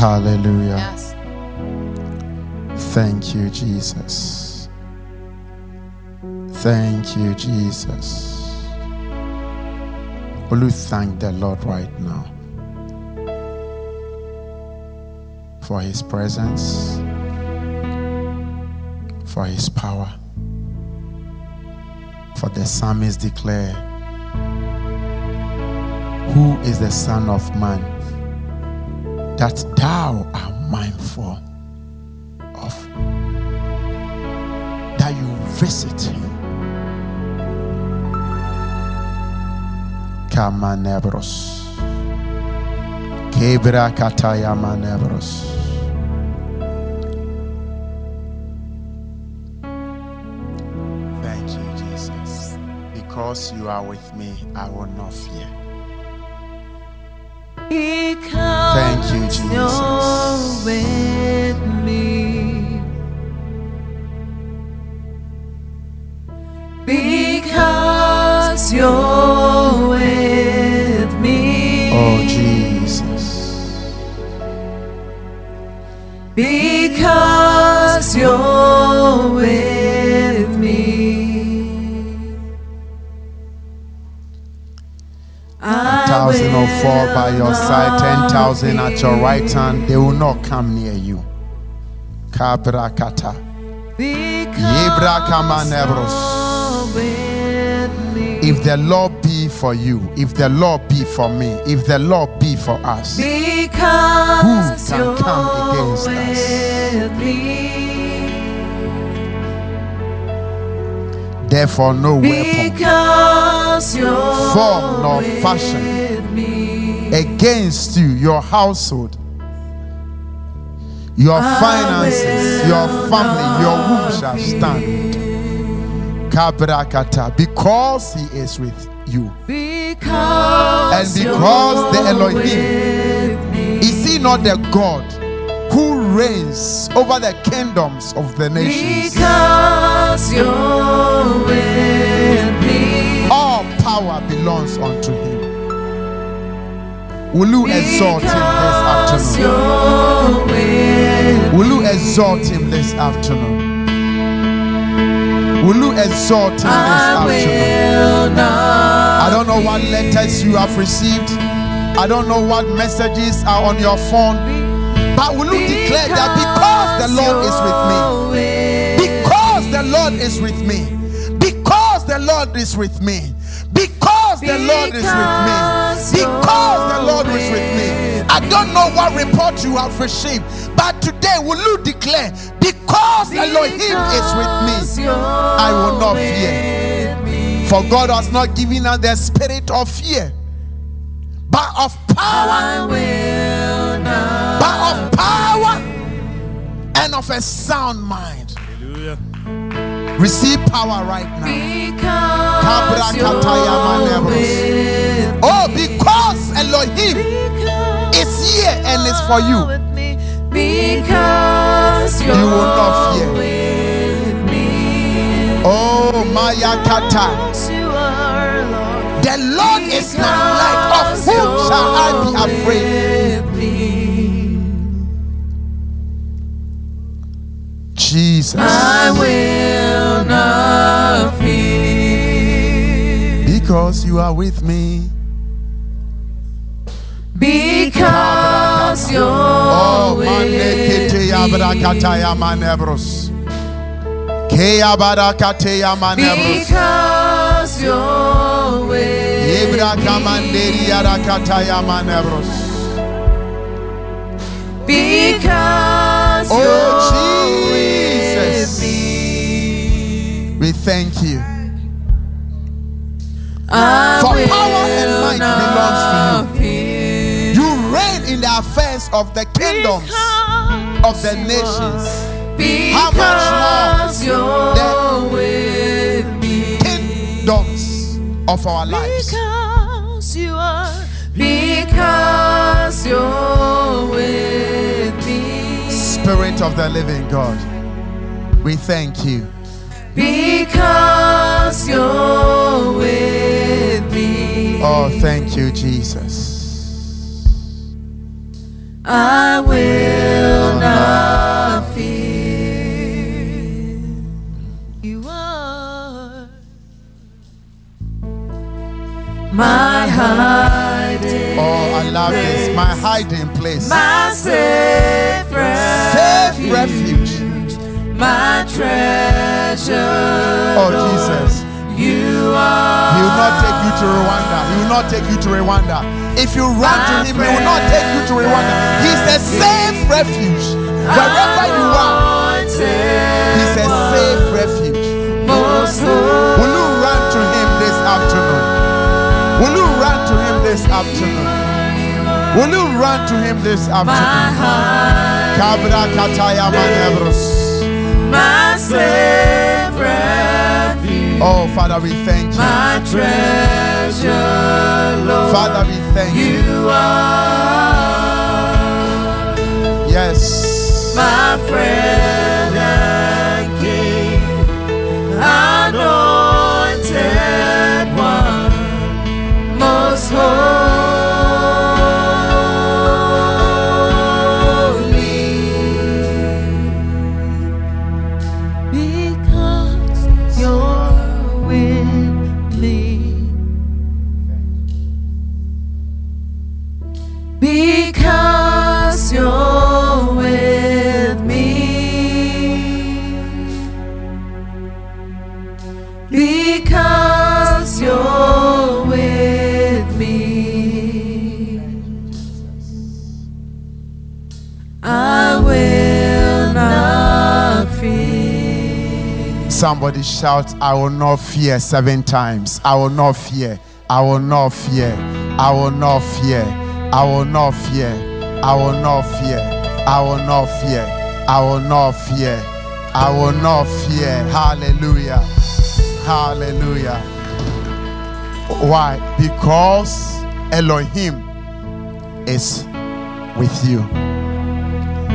Hallelujah. Yes. Thank you, Jesus. Thank you, Jesus. Will you thank the Lord right now for His presence, for His power, for the psalmist declare, Who is the Son of Man that thou art mindful of? That you visit him. Kamanebros. Kebra kataya manebros. Thank you, Jesus. Because you are with me, I will not fear. Because Thank you, Jesus. You're with me. Because you're with me. Oh, Jesus. Because you're with will fall by your side, 10,000 at your right hand. They will not come near you. Kabra kata. Yebra kama nebros. Because you're with me. If the Lord be for you, if the Lord be for me, if the Lord be for us, Because Who can come against us? me. therefore no weapon Because you're Form nor fashion. Against you, your household, your ah, finances, your family, your womb ah, shall fear. stand. Kabrakata, because he is with you. Because And because the Elohim. Is he not the God who reigns over the kingdoms of the nations? Because you're with me. All power belongs unto him. Will you exalt him this afternoon? Will you exalt him this afternoon? Will you exalt him this afternoon? I don't know what letters you have received. I don't know what messages are on your phone. But will you declare that because the Lord is with me? Because the Lord is with me. Because the Lord is with me. Because the Lord is with me. Because the Lord is with me. I don't know what report you have received, but today will you declare, because the Elohim is with me, I will not fear. For God has not given us the spirit of fear, but of power, but of power and of a sound mind. Hallelujah. Receive power right now. Because Kabra kataya you're manevros. with Oh, because Elohim is here and is for you. Because you're will not fear. Oh, Maya Kata. Because you are Lord. The Lord is my light. Of whom shall I be afraid? Jesus. I will not. Because you are with me. Because you're Oh, with me. brakata ya manebros. Ke ya barakate ya manebros. Because you're with me. kamanderi ya rakata ya manebros. Because Oh, Jesus. with me. We thank you. I For power and might belongs to you. You reign in the affairs of the kingdoms of the nations. How much more you're. Kingdoms of our lives. Because you are. Because you're with me. Spirit of the living God, we thank you. Because you're with me. Oh, thank you, Jesus. I will not fear. You are my hiding Oh, I love this. place, My hiding place. my safe Safe refuge. my treasure. Oh, Jesus. You are. He will not take you to Rwanda. He will not take you to Rwanda. If you run to him, he will not take you to Rwanda. He's a safe refuge. Wherever you are, he's a safe refuge. Will you run to him this afternoon? Will you run to him this afternoon? Will you run to him this my afternoon? heart, Kabra kataya manevros. my Oh, Father, we thank you. my treasure, Lord. Father, we thank you. you are Yes. my friend and king, anointed one, most holy. Somebody shout, I will not fear seven times. I will not fear. I will not fear. I will not fear. I will not fear. I will not fear. I will not fear. I will not fear. I will not fear. Hallelujah. Hallelujah. Why? Because Elohim is with you.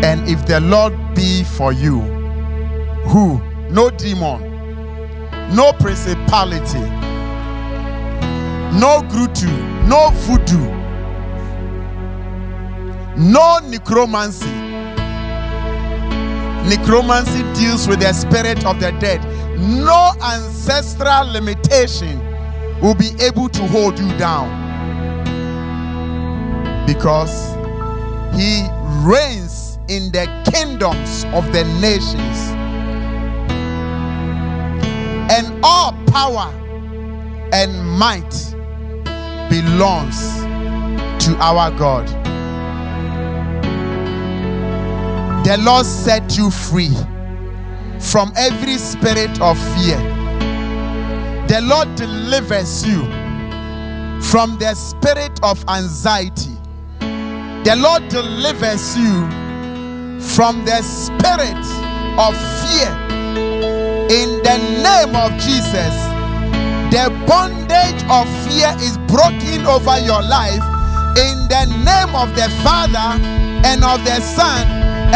And if the Lord be for you, who? No demon, no principality, no grutu, no voodoo, no necromancy. Necromancy deals with the spirit of the dead. No ancestral limitation will be able to hold you down. Because he reigns in the kingdoms of the nations and all power and might belongs to our God. The Lord set you free from every spirit of fear. The Lord delivers you from the spirit of anxiety. The Lord delivers you from the spirit of fear in the name of Jesus, the bondage of fear is broken over your life in the name of the Father and of the Son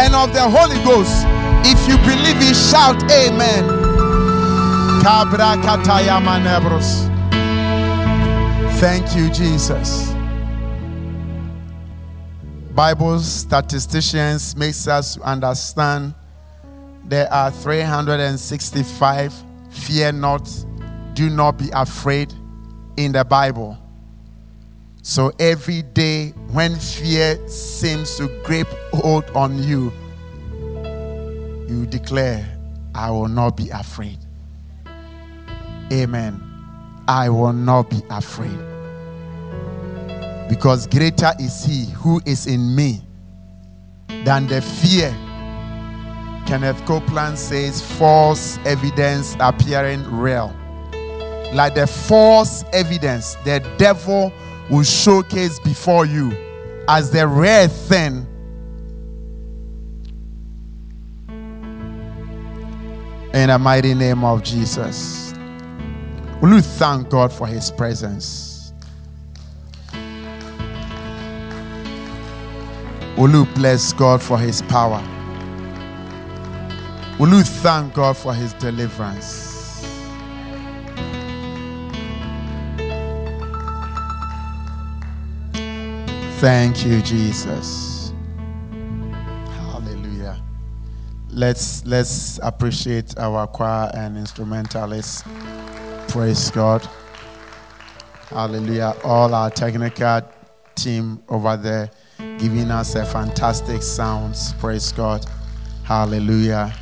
and of the Holy Ghost. If you believe it, shout Amen. Kabra. Thank you, Jesus. Bible statisticians makes us understand there are 365 fear not. Do not be afraid in the bible. So every day when fear seems to grip hold on you you declare i will not be afraid. Amen. I will not be afraid. Because greater is he who is in me than the fear Kenneth Copeland says false evidence appearing real. Like the false evidence the devil will showcase before you as the rare thing. In the mighty name of Jesus. Will you thank God for his presence? Will you bless God for his power? Will you thank God for his deliverance? Thank you, Jesus. Hallelujah. Let's let's appreciate our choir and instrumentalists. Praise God. Hallelujah. All our technical team over there giving us a fantastic sounds. Praise God. Hallelujah.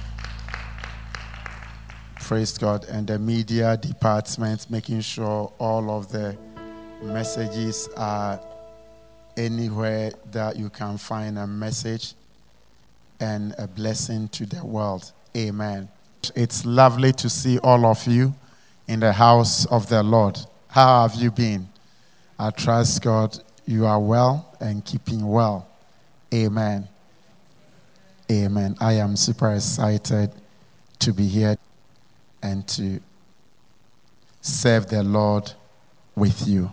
Praise God. And the media department making sure all of the messages are anywhere that you can find a message and a blessing to the world. Amen. It's lovely to see all of you in the house of the Lord. How have you been? I trust God you are well and keeping well. Amen. Amen. I am super excited to be here and to serve the Lord with you.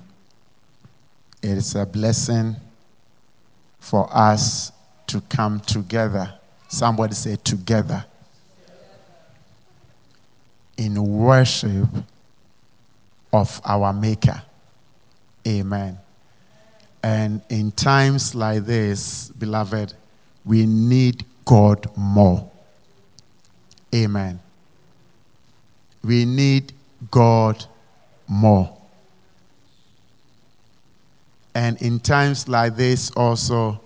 It is a blessing for us to come together. Somebody say, together. In worship of our Maker. Amen. And in times like this, beloved, we need God more. Amen. We need God more. And in times like this, also,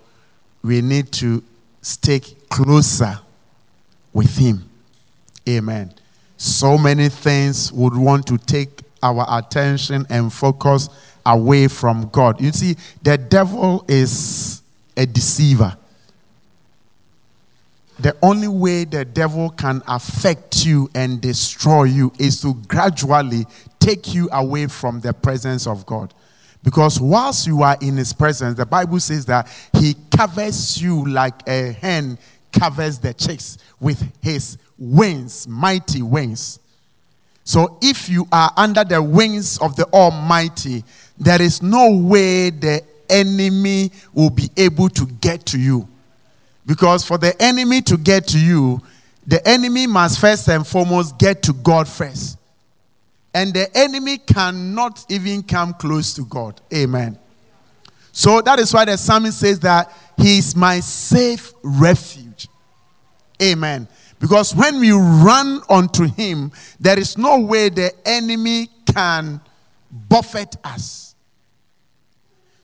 we need to stick closer with Him. Amen. So many things would want to take our attention and focus away from God. You see, the devil is a deceiver. The only way the devil can affect you and destroy you is to gradually take you away from the presence of God. Because whilst you are in his presence, the Bible says that he covers you like a hen covers the chicks with his wings, mighty wings. So if you are under the wings of the Almighty, there is no way the enemy will be able to get to you. Because for the enemy to get to you, the enemy must first and foremost get to God first. And the enemy cannot even come close to God. Amen. So that is why the psalmist says that he is my safe refuge. Amen. Because when we run unto him, there is no way the enemy can buffet us.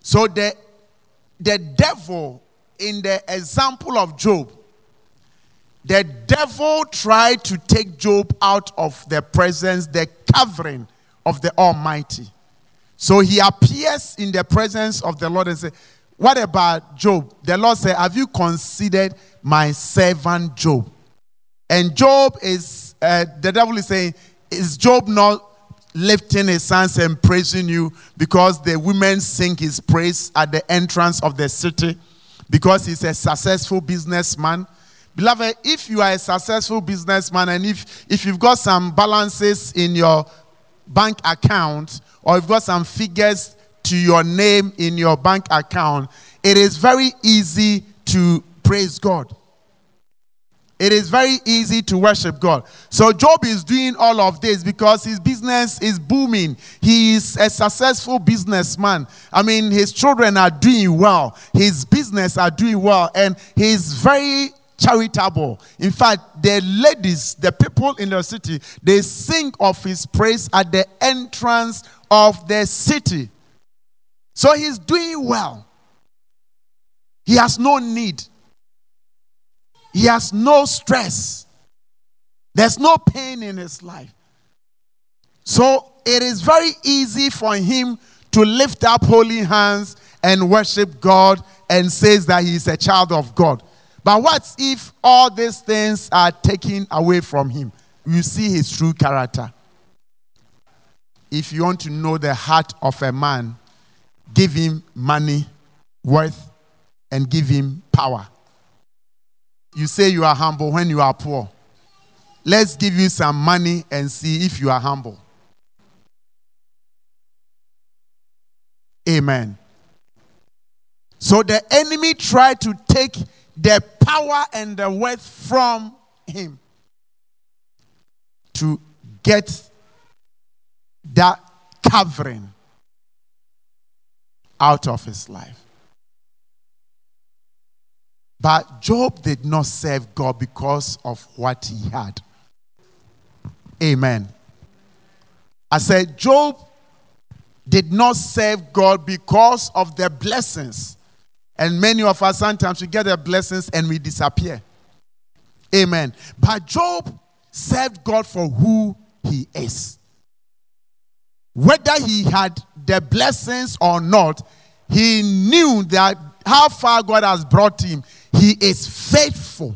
So the, the devil, in the example of Job, the devil tried to take Job out of the presence, the covering of the Almighty. So he appears in the presence of the Lord and says, What about Job? The Lord said, Have you considered my servant Job? And Job is, uh, the devil is saying, Is Job not lifting his hands and praising you because the women sing his praise at the entrance of the city? Because he's a successful businessman? Beloved, if you are a successful businessman and if, if you've got some balances in your bank account or you've got some figures to your name in your bank account, it is very easy to praise God. It is very easy to worship God. So Job is doing all of this because his business is booming. He is a successful businessman. I mean, his children are doing well. His business are doing well and he's very charitable. In fact, the ladies, the people in the city, they sing of his praise at the entrance of the city. So he's doing well. He has no need. He has no stress. There's no pain in his life. So it is very easy for him to lift up holy hands and worship God and says that he is a child of God. But what if all these things are taken away from him? You see his true character. If you want to know the heart of a man, give him money, worth, and give him power. You say you are humble when you are poor. Let's give you some money and see if you are humble. Amen. So the enemy tried to take the power and the wealth from him to get that covering out of his life. But Job did not serve God because of what he had. Amen. I said, Job did not serve God because of the blessings. And many of us sometimes we get the blessings and we disappear. Amen. But Job served God for who he is. Whether he had the blessings or not, he knew that how far God has brought him, he is faithful.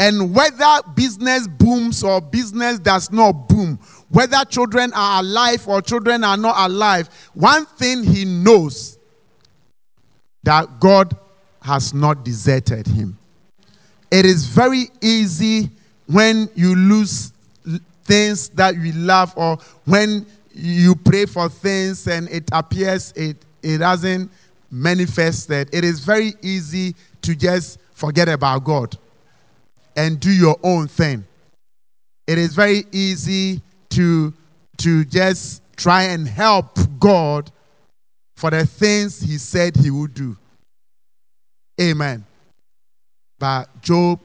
And whether business booms or business does not boom, whether children are alive or children are not alive, one thing he knows that God has not deserted him. It is very easy when you lose things that you love or when you pray for things and it appears it, it hasn't manifested. It is very easy to just forget about God and do your own thing. It is very easy to, to just try and help God for the things he said he would do. Amen. But Job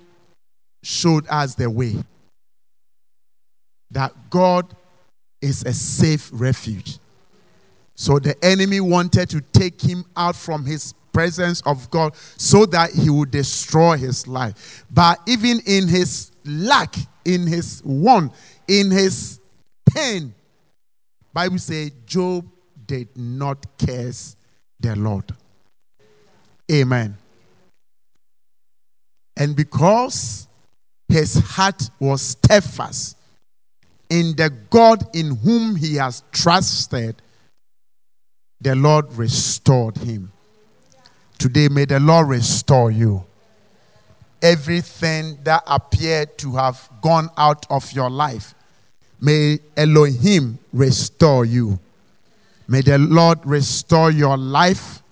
showed us the way that God is a safe refuge. So the enemy wanted to take him out from his presence of God so that he would destroy his life. But even in his lack, in his want, in his pain, Bible says Job did not curse the Lord. Amen. And because his heart was steadfast in the God in whom he has trusted, the Lord restored him. Today, may the Lord restore you. Everything that appeared to have gone out of your life, may Elohim restore you. May the Lord restore your life,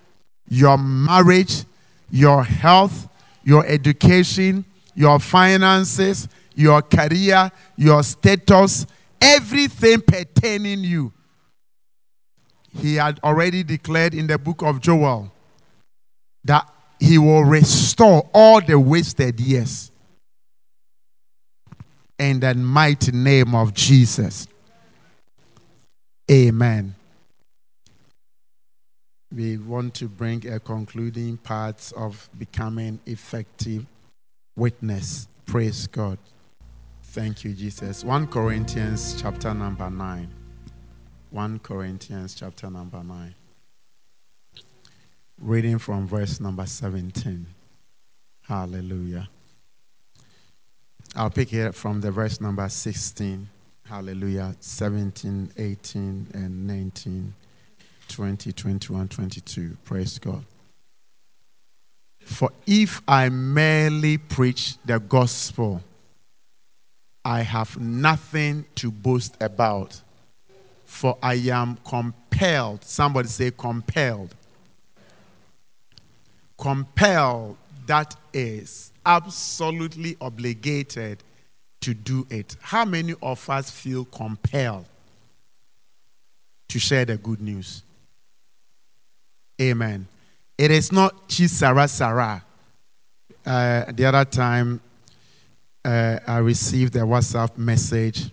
your marriage, your health, your education, your finances, your career, your status, everything pertaining you. He had already declared in the book of Joel that he will restore all the wasted years. In the mighty name of Jesus. Amen. We want to bring a concluding part of becoming effective witness. Praise God. Thank you, Jesus. 1 Corinthians chapter number 9. 1 Corinthians chapter number 9. Reading from verse number 17. Hallelujah. I'll pick it from the verse number 16. Hallelujah. 17, 18, and 19, 20, 21, 22. Praise God. For if I merely preach the gospel, I have nothing to boast about, for I am compelled. Somebody say, compelled. Compelled, that is absolutely obligated to do it. How many of us feel compelled to share the good news? Amen. It is not chisara sara. Uh, the other time, uh, I received a WhatsApp message,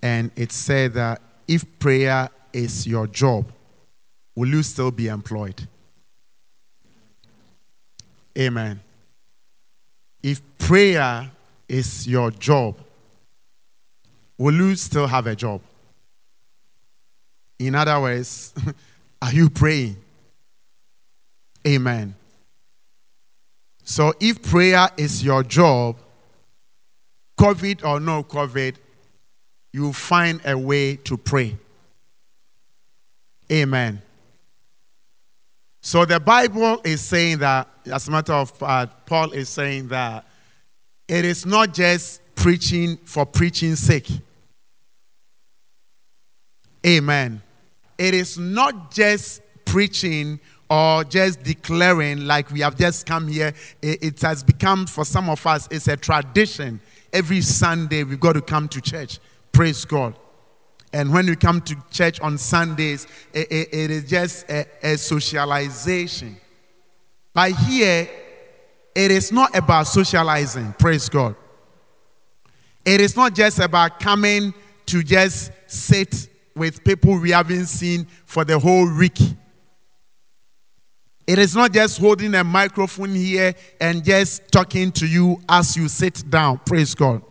and it said that if prayer is your job, will you still be employed? Amen. If prayer is your job, will you still have a job? In other words, are you praying? Amen. So if prayer is your job, COVID or no COVID, you find a way to pray. Amen. So the Bible is saying that, as a matter of fact, Paul is saying that it is not just preaching for preaching's sake. Amen. It is not just preaching or just declaring like we have just come here. It, has become, for some of us, it's a tradition. Every Sunday we've got to come to church. Praise God. And when you come to church on Sundays, it, it, it is just a, a socialization. But here, it is not about socializing. Praise God. It is not just about coming to just sit with people we haven't seen for the whole week. It is not just holding a microphone here and just talking to you as you sit down. Praise God.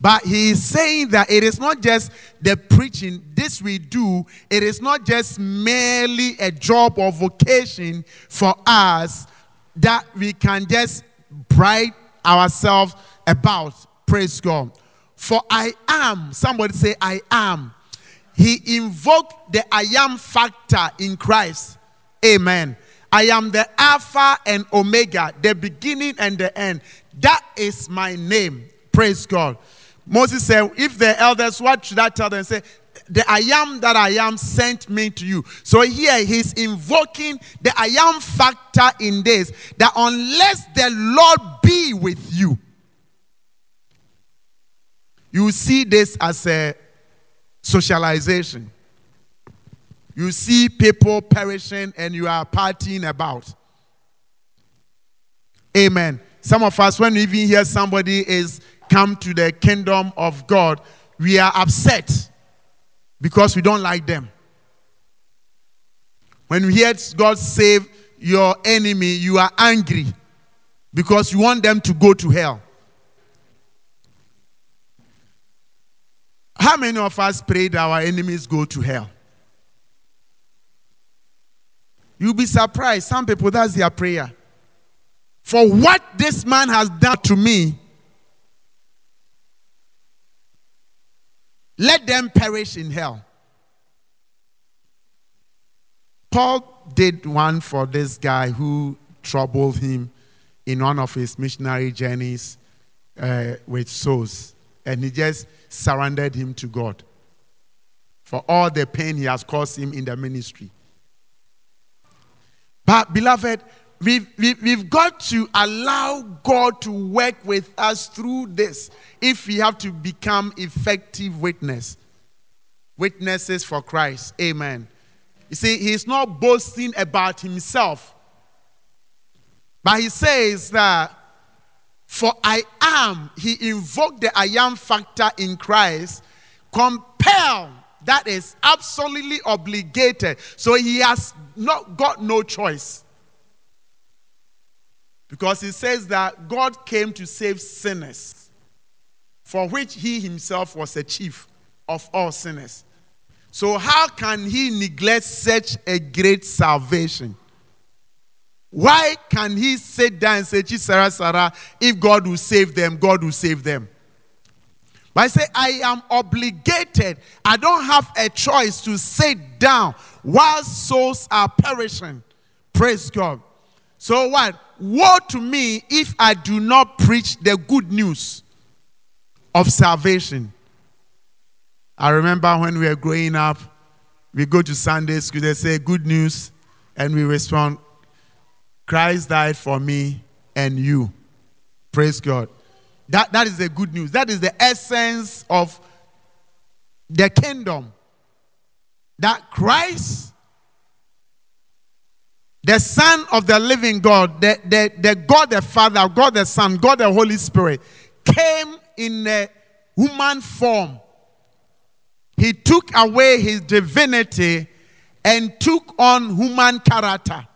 But he is saying that it is not just the preaching, this we do, it is not just merely a job or vocation for us that we can just pride ourselves about. Praise God. For I am, somebody say, I am. He invoked the I am factor in Christ. Amen. I am the Alpha and Omega, the beginning and the end. That is my name. Praise God. Moses said, If the elders, what should I tell them? Say, the I am that I am sent me to you. So here he's invoking the I am factor in this that unless the Lord be with you, you see this as a socialization. You see people perishing and you are partying about. Amen. Some of us, when we even hear somebody is come to the kingdom of God, we are upset because we don't like them. When we hear God save your enemy, you are angry because you want them to go to hell. How many of us prayed our enemies go to hell? You'll be surprised. Some people, that's their prayer. For what this man has done to me, let them perish in hell. Paul did one for this guy who troubled him in one of his missionary journeys uh, with souls, and he just surrendered him to God for all the pain he has caused him in the ministry. But, beloved, we've, we've, we've got to allow God to work with us through this if we have to become effective witness. Witnesses for Christ. Amen. You see, he's not boasting about himself, but he says that, for I am, he invoked the I am factor in Christ, compelled, that is absolutely obligated. So he has not got no choice. Because he says that God came to save sinners, for which he himself was a chief of all sinners. So, how can he neglect such a great salvation? Why can he sit down and say, Sarah, Sarah, if God will save them, God will save them? But I say, I am obligated. I don't have a choice to sit down while souls are perishing. Praise God. So, what? Woe to me if I do not preach the good news of salvation. I remember when we were growing up, we go to Sunday school, they say good news, and we respond, Christ died for me and you. Praise God. That, that is the good news. That is the essence of the kingdom. That Christ, the Son of the living God, the, the, the God the Father, God the Son, God the Holy Spirit, came in a human form. He took away his divinity and took on human character.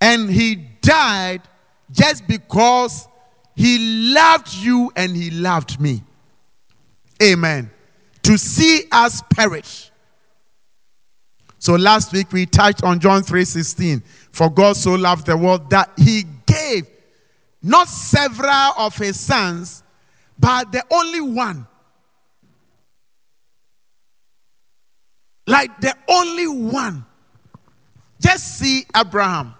And he died just because he loved you and he loved me. Amen. To see us perish. So last week we touched on John 3:16. For God so loved the world that he gave not several of his sons, but the only one. Like the only one. Just see Abraham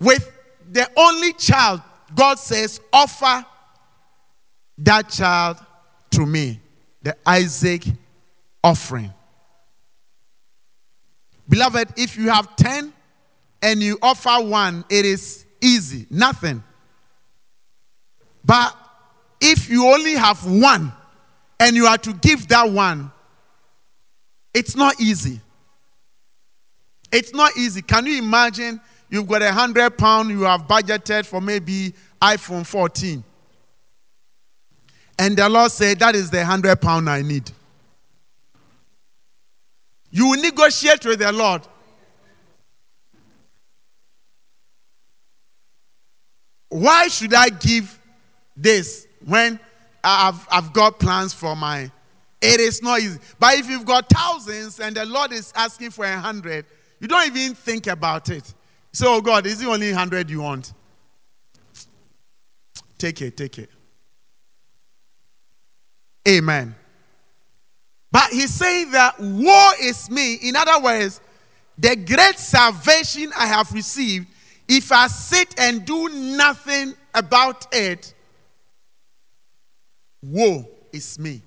with the only child God says, offer that child to me, the Isaac offering. Beloved, if you have 10 and you offer one, it is easy, nothing. But if you only have one and you are to give that one, it's not easy. It's not easy. Can you imagine you've got a hundred pound you have budgeted for maybe iPhone 14. And the Lord said, That is the hundred pound I need. You will negotiate with the Lord. Why should I give this when I've, I've got plans for my it is not easy. But if you've got thousands and the Lord is asking for a hundred, you don't even think about it. So, oh God, is it only a hundred you want? Take it, take it. Amen. But he's saying that woe is me. In other words, the great salvation I have received, if I sit and do nothing about it, woe is me.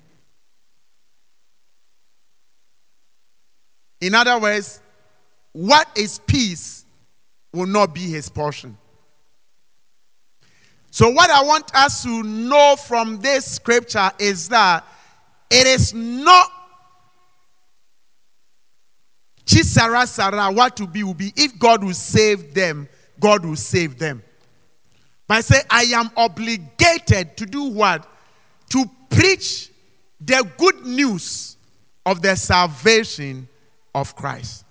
In other words, what is peace will not be his portion. So, what I want us to know from this scripture is that it is not Chisara Sara, what to be will be. If God will save them, God will save them. But I say, I am obligated to do what? To preach the good news of the salvation of Christ.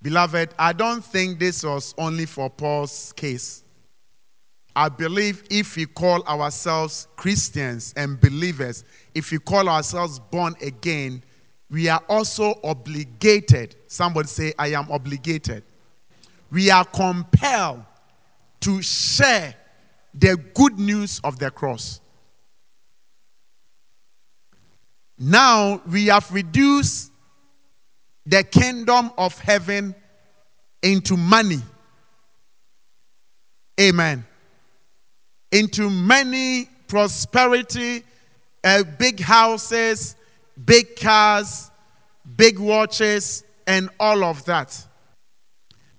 Beloved, I don't think this was only for Paul's case. I believe if we call ourselves Christians and believers, if we call ourselves born again, we are also obligated. Somebody say, I am obligated. We are compelled to share the good news of the cross. Now we have reduced the kingdom of heaven into money. Amen. Into many prosperity, uh, big houses, big cars, big watches, and all of that.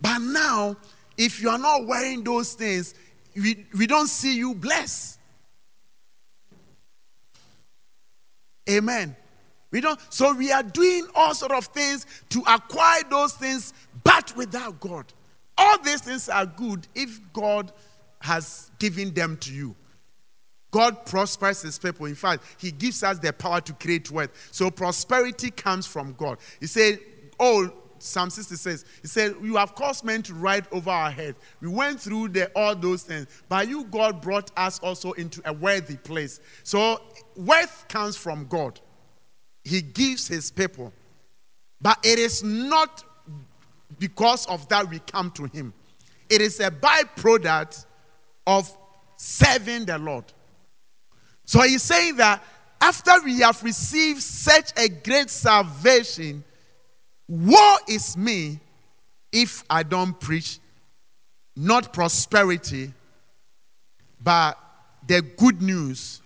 But now, if you are not wearing those things, we, we don't see you blessed. Amen. We don't, so we are doing all sort of things to acquire those things, but without God. All these things are good if God has given them to you. God prospers his people. In fact, he gives us the power to create wealth. So prosperity comes from God. He said, Oh, Psalm 60 says, He said, You have caused men to ride over our heads. We went through the, all those things. But you, God, brought us also into a worthy place. So wealth comes from God. He gives his people. But it is not because of that we come to him. It is a byproduct of serving the Lord. So he's saying that after we have received such a great salvation, woe is me if I don't preach not prosperity, but the good news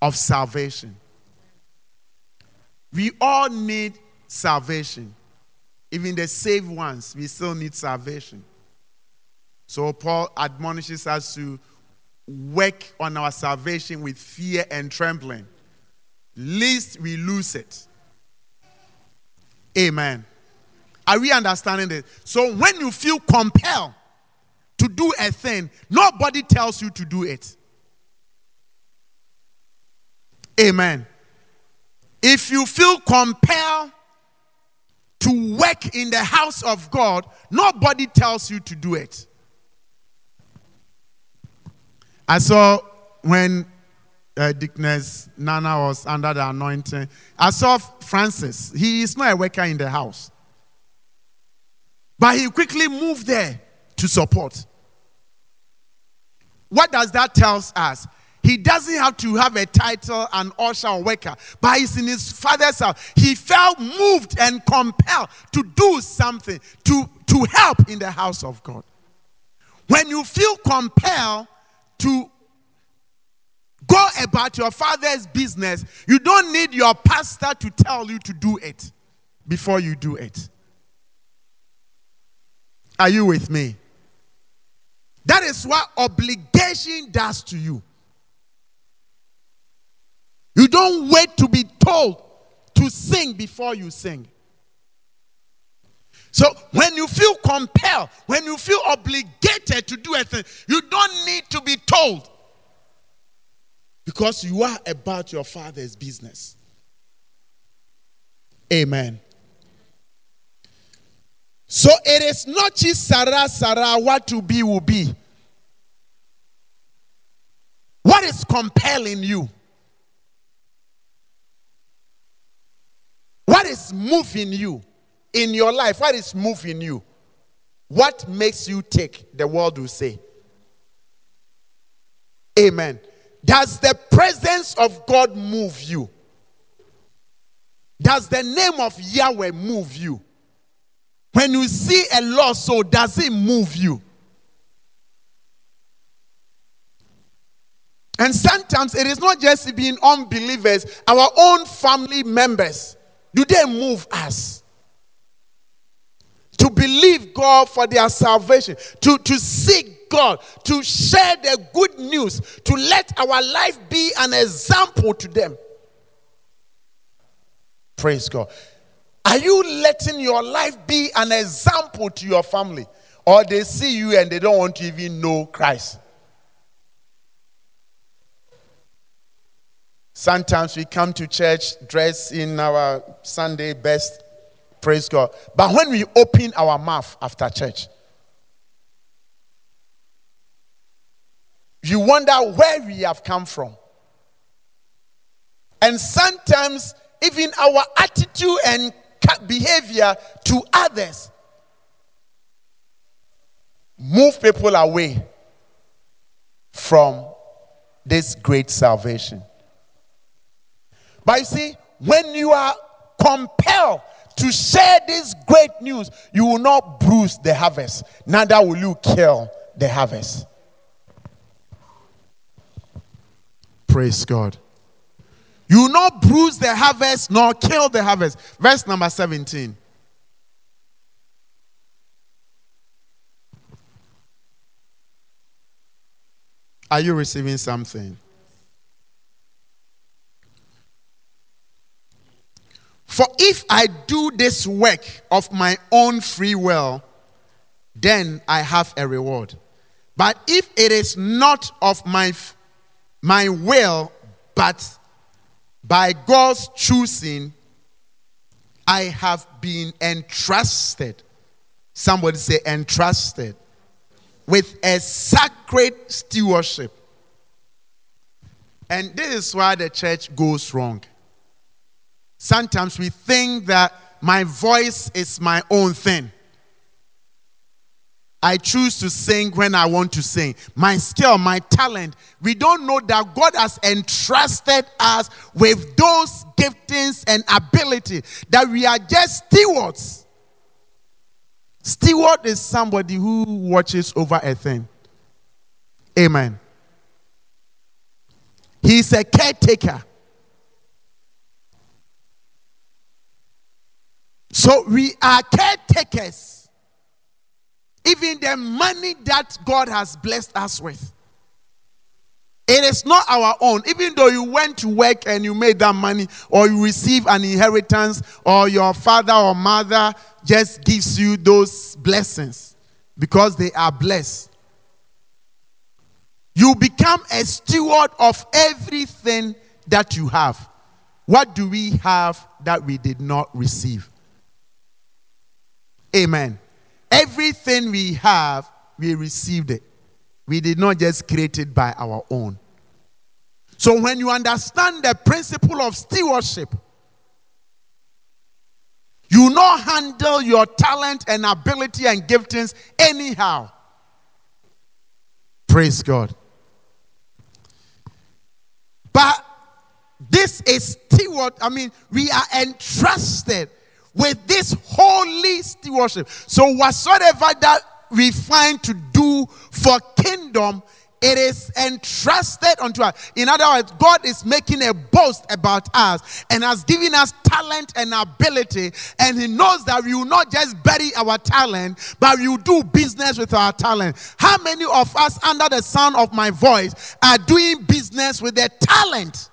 of salvation. We all need salvation. Even the saved ones, we still need salvation. So Paul admonishes us to work on our salvation with fear and trembling, lest we lose it. Amen. Are we understanding this? So when you feel compelled to do a thing, nobody tells you to do it. Amen. If you feel compelled to work in the house of God, nobody tells you to do it. I saw when uh, Dickness Nana was under the anointing, I saw Francis. He is not a worker in the house, but he quickly moved there to support. What does that tell us? He doesn't have to have a title, an usher or worker, but he's in his father's house. He felt moved and compelled to do something, to, to help in the house of God. When you feel compelled to go about your father's business, you don't need your pastor to tell you to do it before you do it. Are you with me? That is what obligation does to you. You don't wait to be told to sing before you sing. So when you feel compelled, when you feel obligated to do a thing, you don't need to be told. Because you are about your father's business. Amen. So it is not just sera, sera, what to be will be. What is compelling you? What is moving you in your life? What is moving you? What makes you tick? The world will say. Amen. Does the presence of God move you? Does the name of Yahweh move you? When you see a lost soul, does it move you? And sometimes it is not just being unbelievers, our own family members. Do they move us? To believe God for their salvation, to, to seek God, to share the good news, to let our life be an example to them. Praise God. Are you letting your life be an example to your family? Or they see you and they don't want to even know Christ? Sometimes we come to church dressed in our Sunday best, praise God. But when we open our mouth after church, you wonder where we have come from. And sometimes, even our attitude and behavior to others move people away from this great salvation. But you see, when you are compelled to share this great news, you will not bruise the harvest, neither will you kill the harvest. Praise God. You will not bruise the harvest nor kill the harvest. Verse number 17. Are you receiving something? For if I do this work of my own free will, then I have a reward. But if it is not of my, my will, but by God's choosing, I have been entrusted. Somebody say, entrusted with a sacred stewardship. And this is why the church goes wrong. Sometimes we think that my voice is my own thing. I choose to sing when I want to sing. My skill, my talent. We don't know that God has entrusted us with those giftings and ability that we are just stewards. Steward is somebody who watches over a thing. Amen. He's a caretaker. So we are caretakers. Even the money that God has blessed us with. It is not our own. Even though you went to work and you made that money, or you receive an inheritance, or your father or mother just gives you those blessings because they are blessed. You become a steward of everything that you have. What do we have that we did not receive? Amen. Everything we have, we received it. We did not just create it by our own. So when you understand the principle of stewardship, you not handle your talent and ability and giftings anyhow. Praise God. But this is steward. I mean, we are entrusted with this holy stewardship. So, whatsoever that we find to do for kingdom, it is entrusted unto us. In other words, God is making a boast about us and has given us talent and ability. And He knows that we will not just bury our talent, but we will do business with our talent. How many of us, under the sound of my voice, are doing business with the talent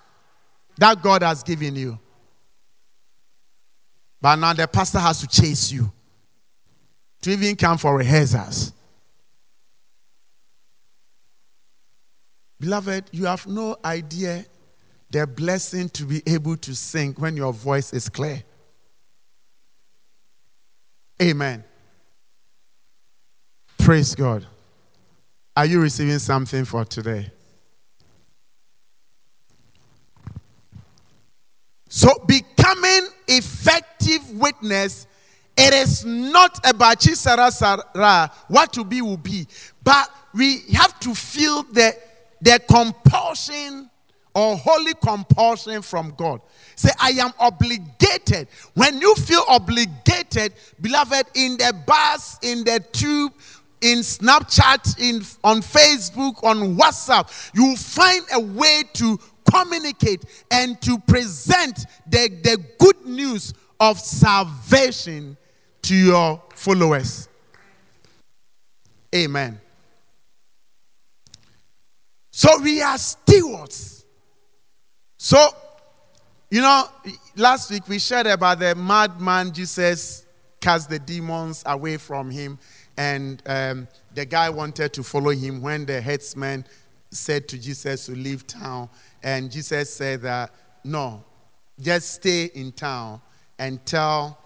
that God has given you? But now the pastor has to chase you. to even come for rehearsals. Beloved, you have no idea the blessing to be able to sing when your voice is clear. Amen. Praise God. Are you receiving something for today? So, becoming effective witness, it is not about que sera sera, what to be will be, but we have to feel the, the compulsion or holy compulsion from God. Say, I am obligated. When you feel obligated, beloved, in the bus, in the tube, in Snapchat, in on Facebook, on WhatsApp, you find a way to communicate and to present the, the good news of salvation to your followers. Amen. So we are stewards. So, you know, last week we shared about the madman Jesus cast the demons away from him, and um, the guy wanted to follow him when the headsman said to Jesus to leave town. And Jesus said that, no, just stay in town and tell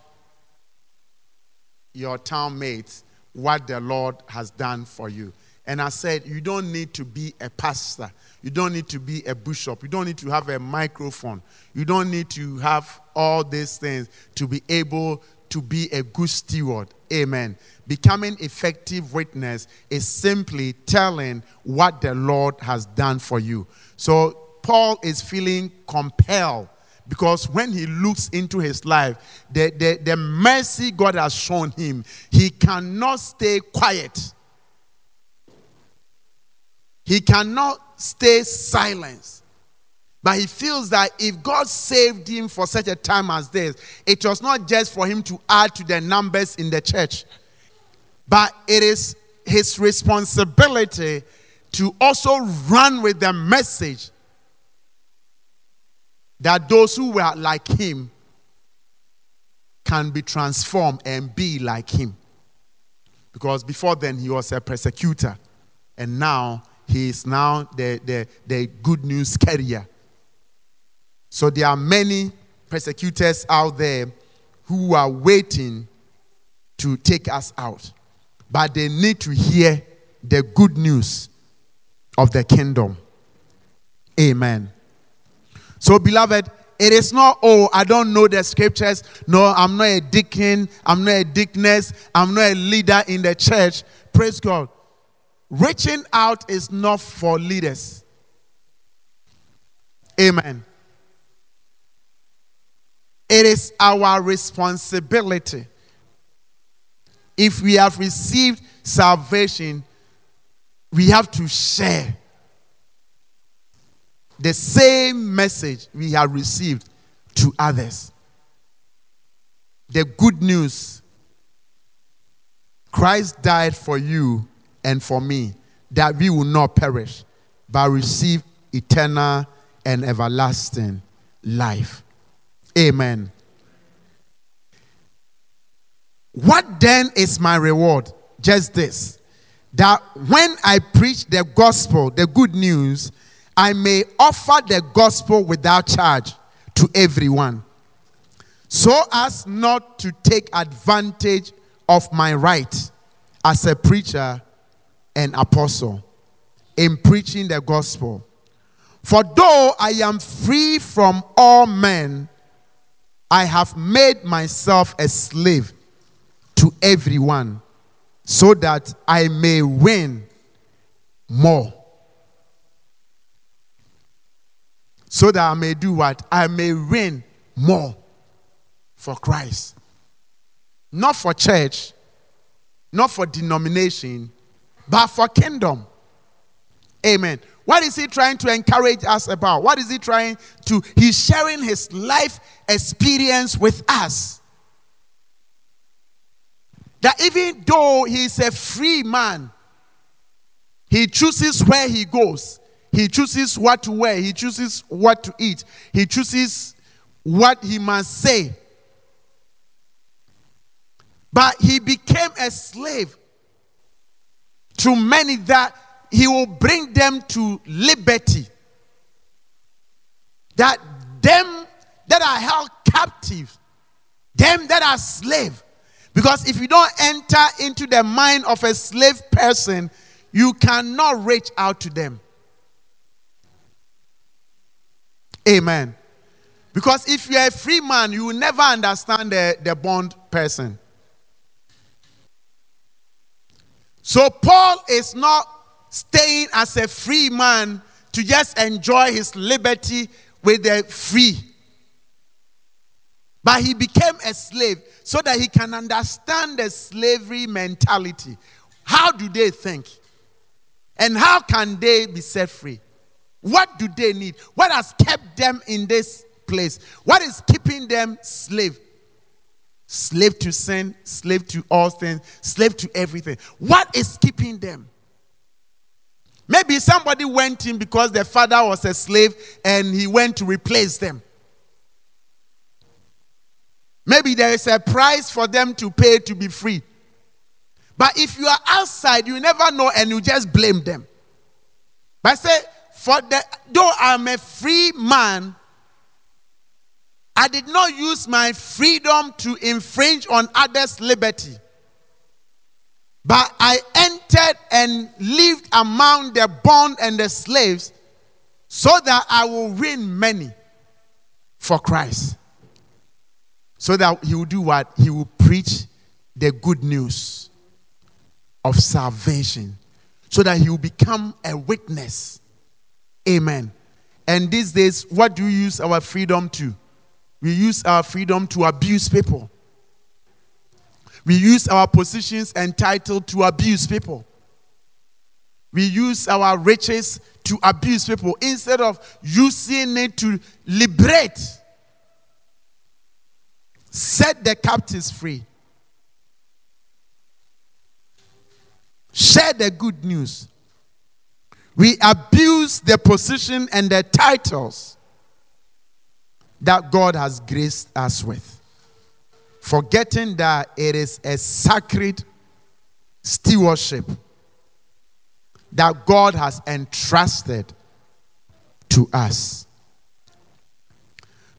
your town mates what the Lord has done for you. And I said, you don't need to be a pastor. You don't need to be a bishop. You don't need to have a microphone. You don't need to have all these things to be able to be a good steward. Amen. Becoming effective witness is simply telling what the Lord has done for you. So Paul is feeling compelled because when he looks into his life, the, the, the mercy God has shown him, he cannot stay quiet. He cannot stay silent. But he feels that if God saved him for such a time as this, it was not just for him to add to the numbers in the church, but it is his responsibility to also run with the message that those who were like him can be transformed and be like him. Because before then he was a persecutor, and now he is now the, the, the good news carrier. So there are many persecutors out there who are waiting to take us out, but they need to hear the good news of the kingdom. Amen. So, beloved, it is not, oh, I don't know the scriptures. No, I'm not a deacon. I'm not a deaconess. I'm not a leader in the church. Praise God. Reaching out is not for leaders. Amen. It is our responsibility. If we have received salvation, we have to share the same message we have received to others. The good news Christ died for you and for me that we will not perish but receive eternal and everlasting life. Amen. What then is my reward? Just this that when I preach the gospel, the good news, I may offer the gospel without charge to everyone, so as not to take advantage of my right as a preacher and apostle in preaching the gospel. For though I am free from all men, I have made myself a slave to everyone so that I may win more. So that I may do what? I may win more for Christ. Not for church, not for denomination, but for kingdom. Amen. What is he trying to encourage us about? What is he trying to? He's sharing his life experience with us. That even though he's a free man, he chooses where he goes. He chooses what to wear. He chooses what to eat. He chooses what he must say. But he became a slave to many that he will bring them to liberty. That them that are held captive, them that are slave. Because if you don't enter into the mind of a slave person, you cannot reach out to them. Amen. Because if you're a free man, you will never understand the, the bond person. So Paul is not staying as a free man to just enjoy his liberty with the free. But he became a slave so that he can understand the slavery mentality. How do they think? And how can they be set free? What do they need? What has kept them in this place? What is keeping them slave? Slave to sin, slave to all things, slave to everything. What is keeping them? Maybe somebody went in because their father was a slave and he went to replace them. Maybe there is a price for them to pay to be free. But if you are outside, you never know and you just blame them. But I say, for the, though I'm a free man, I did not use my freedom to infringe on others' liberty. But I entered and lived among the bond and the slaves so that I will win many for Christ. So that he will do what? He will preach the good news of salvation. So that he will become a witness. Amen. And these days, what do we use our freedom to? We use our freedom to abuse people. We use our positions and title to abuse people. We use our riches to abuse people instead of using it to liberate, set the captives free, share the good news. We abuse the position and the titles that God has graced us with, forgetting that it is a sacred stewardship that God has entrusted to us.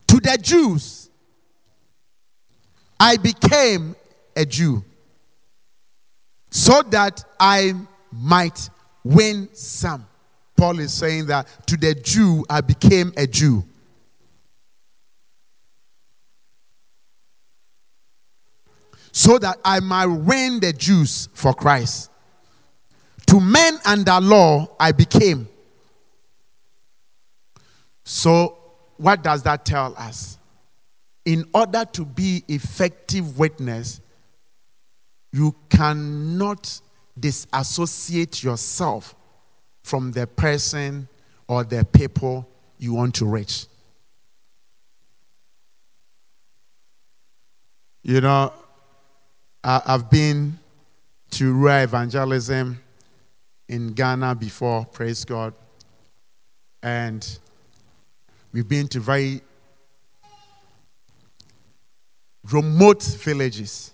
To the Jews, I became a Jew so that I might win some. Paul is saying that to the Jew, I became a Jew. So that I might win the Jews for Christ. To men under law, I became. So, what does that tell us? In order to be effective witness, you cannot disassociate yourself from the person or the people you want to reach. You know, I've been to rural evangelism in Ghana before, praise God. And we've been to very remote villages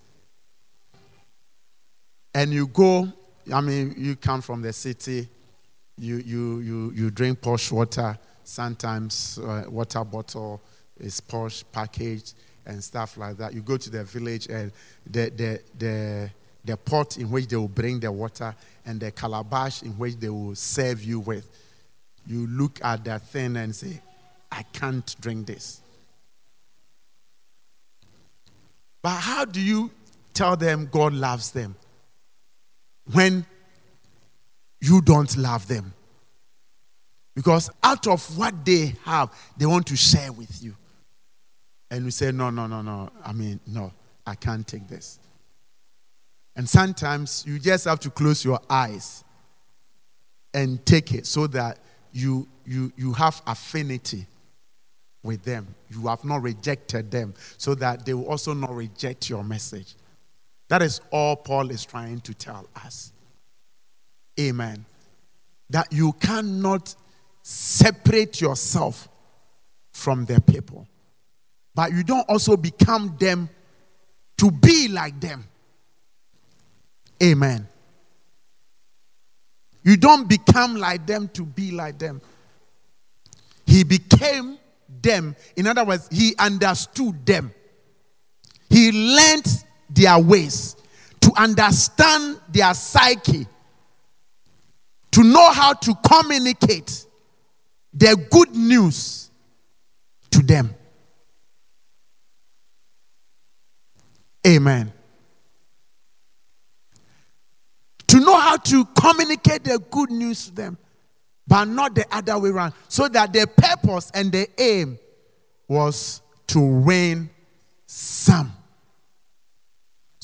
and you go, I mean, you come from the city, you, you, you, you drink posh water, sometimes uh, water bottle is posh packaged and stuff like that. You go to the village and the, the, the, the pot in which they will bring the water and the calabash in which they will serve you with. You look at that thing and say, I can't drink this. But how do you tell them God loves them? When you don't love them. Because out of what they have, they want to share with you. And you say, No, no, no, no. I mean, no, I can't take this. And sometimes you just have to close your eyes and take it so that you, you, you have affinity with them. You have not rejected them so that they will also not reject your message. That is all Paul is trying to tell us. Amen. That you cannot separate yourself from the people, but you don't also become them to be like them. Amen. You don't become like them to be like them. He became them. In other words, he understood them. He learned their ways to understand their psyche, to know how to communicate the good news to them. Amen. To know how to communicate the good news to them, but not the other way around. So that their purpose and their aim was to win some.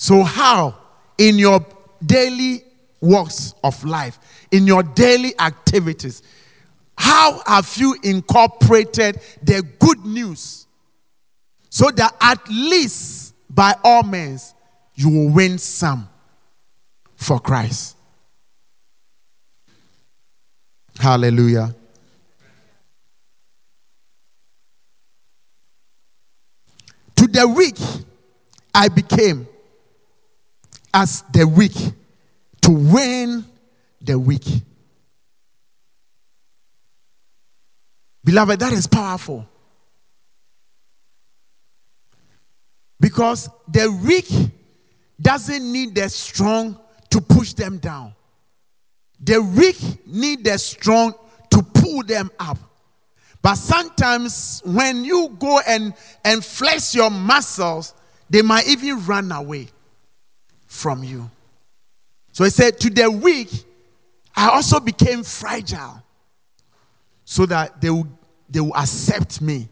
So, how in your daily works of life, in your daily activities, how have you incorporated the good news so that at least by all means you will win some for Christ? Hallelujah. To the weak, I became as the weak to win the weak. Beloved, that is powerful. Because the weak doesn't need the strong to push them down. The weak need the strong to pull them up. But sometimes when you go and, and flex your muscles, they might even run away from you. So he said, To the weak, I also became fragile so that they will, they will accept me.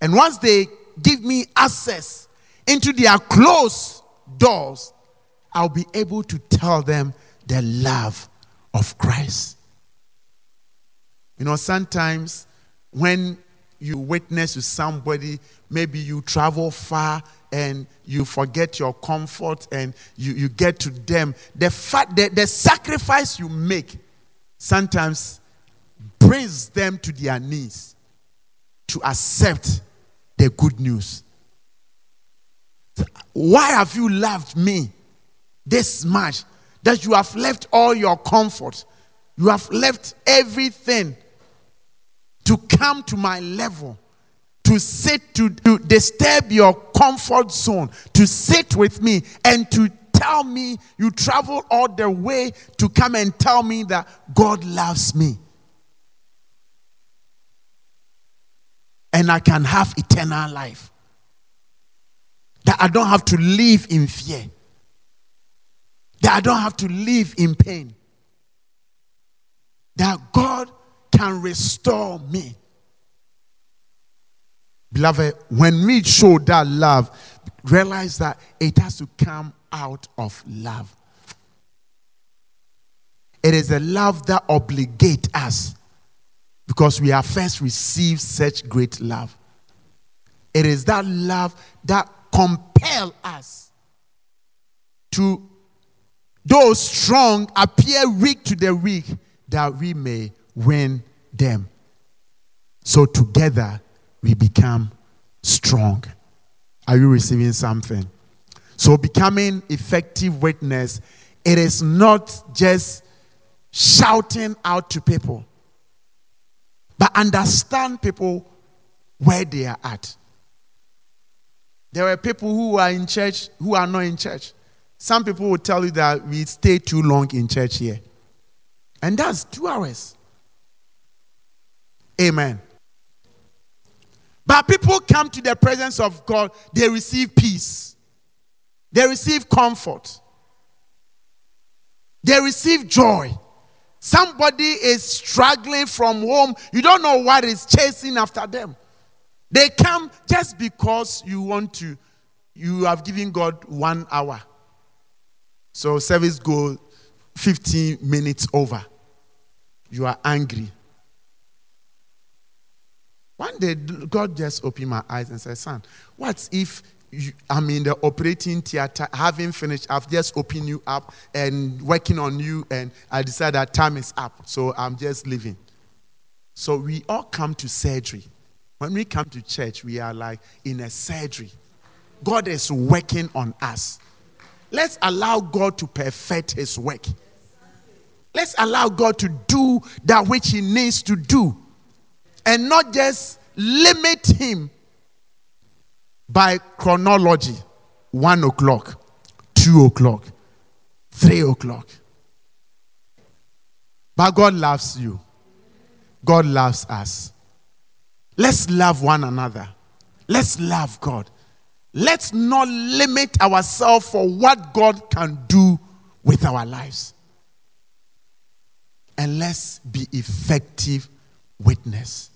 And once they give me access into their closed doors, I'll be able to tell them the love of Christ. You know, sometimes when you witness to somebody, maybe you travel far and you forget your comfort and you, you get to them. The fact that the sacrifice you make sometimes brings them to their knees to accept the good news. Why have you loved me this much that you have left all your comfort? You have left everything to come to my level, to sit, to, to disturb your comfort zone, to sit with me and to tell me you travel all the way to come and tell me that God loves me. And I can have eternal life. That I don't have to live in fear. That I don't have to live in pain. That God can restore me. Beloved, when we show that love, realize that it has to come out of love. It is a love that obligates us because we have first received such great love. It is that love that compels us to, those strong, appear weak to the weak, that we may win them. So together we become strong. Are you receiving something? So becoming effective witness, it is not just shouting out to people, but understand people where they are at. There are people who are in church who are not in church. Some people will tell you that we stay too long in church here. And that's two hours. Amen. But people come to the presence of God, they receive peace, they receive comfort, they receive joy. Somebody is struggling from home, you don't know what is chasing after them. They come just because you want to, you have given God one hour. So service go 15 minutes over. You are angry. One day, God just opened my eyes and said, Son, what if you, I'm in the operating theater, having finished, I've just opened you up and working on you, and I decide that time is up, so I'm just leaving. So we all come to surgery. When we come to church, we are like in a surgery. God is working on us. let's allow God to perfect his work. Let's allow God to do that which he needs to do and not just limit him by chronology one o'clock, two o'clock, three o'clock. But God loves you, God loves us. Let's love one another. Let's love God. Let's not limit ourselves for what God can do with our lives. And let's be effective witness.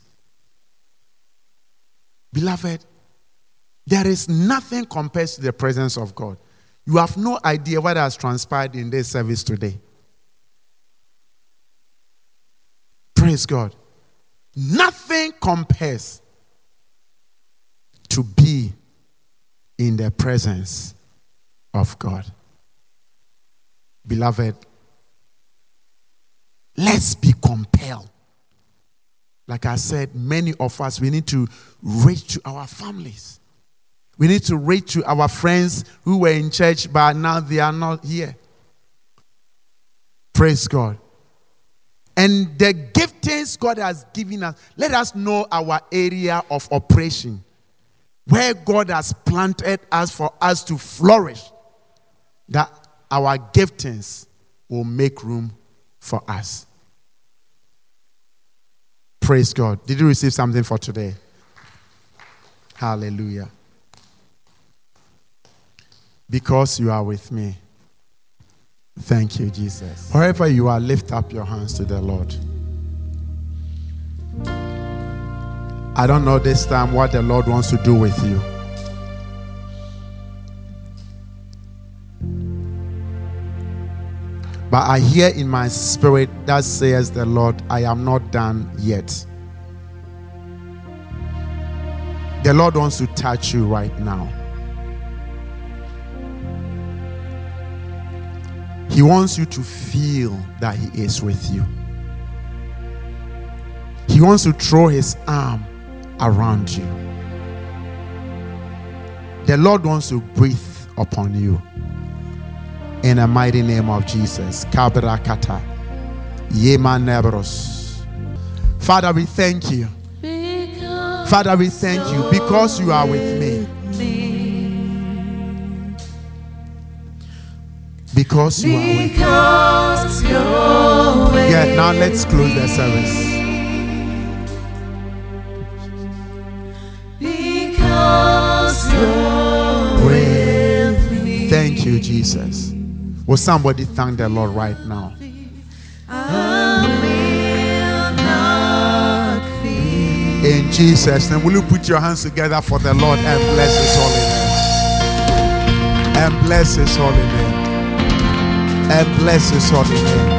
Beloved, there is nothing compared to the presence of God. You have no idea what has transpired in this service today. Praise God. Nothing compares to be in the presence of God. Beloved, let's be compelled. Like I said, many of us, we need to reach to our families. We need to reach to our friends who were in church, but now they are not here. Praise God. And the giftings God has given us, let us know our area of operation, where God has planted us for us to flourish, that our giftings will make room for us. Praise God. Did you receive something for today? Hallelujah. Because you are with me. Thank you, Jesus. Wherever you are, lift up your hands to the Lord. I don't know this time what the Lord wants to do with you. But I hear in my spirit that says the Lord, I am not done yet. The Lord wants to touch you right now. He wants you to feel that He is with you. He wants to throw His arm around you. The Lord wants to breathe upon you. In the mighty name of Jesus. Kabrakata. Yema Nebros. Father, we thank you. Father, we thank you because you are with me. Because you are with me. Because Yeah, now let's close the service. Because you're with me. Thank you, Jesus. Will somebody thank the Lord right now? In Jesus' name, will you put your hands together for the Lord and bless His holy name? And bless His holy name. And bless His holy name.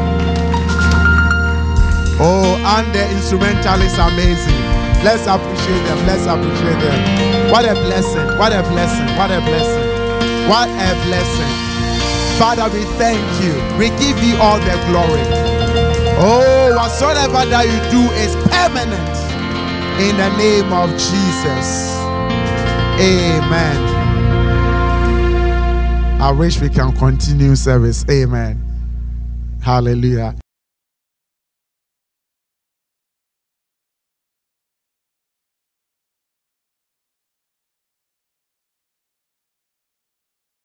Oh, and the instrumental is amazing. Let's appreciate them. Let's appreciate them. What a blessing. What a blessing. What a blessing. What a blessing. Father, we thank you. We give you all the glory. Oh, whatsoever that you do is permanent. In the name of Jesus. Amen. I wish we can continue service. Amen. Hallelujah.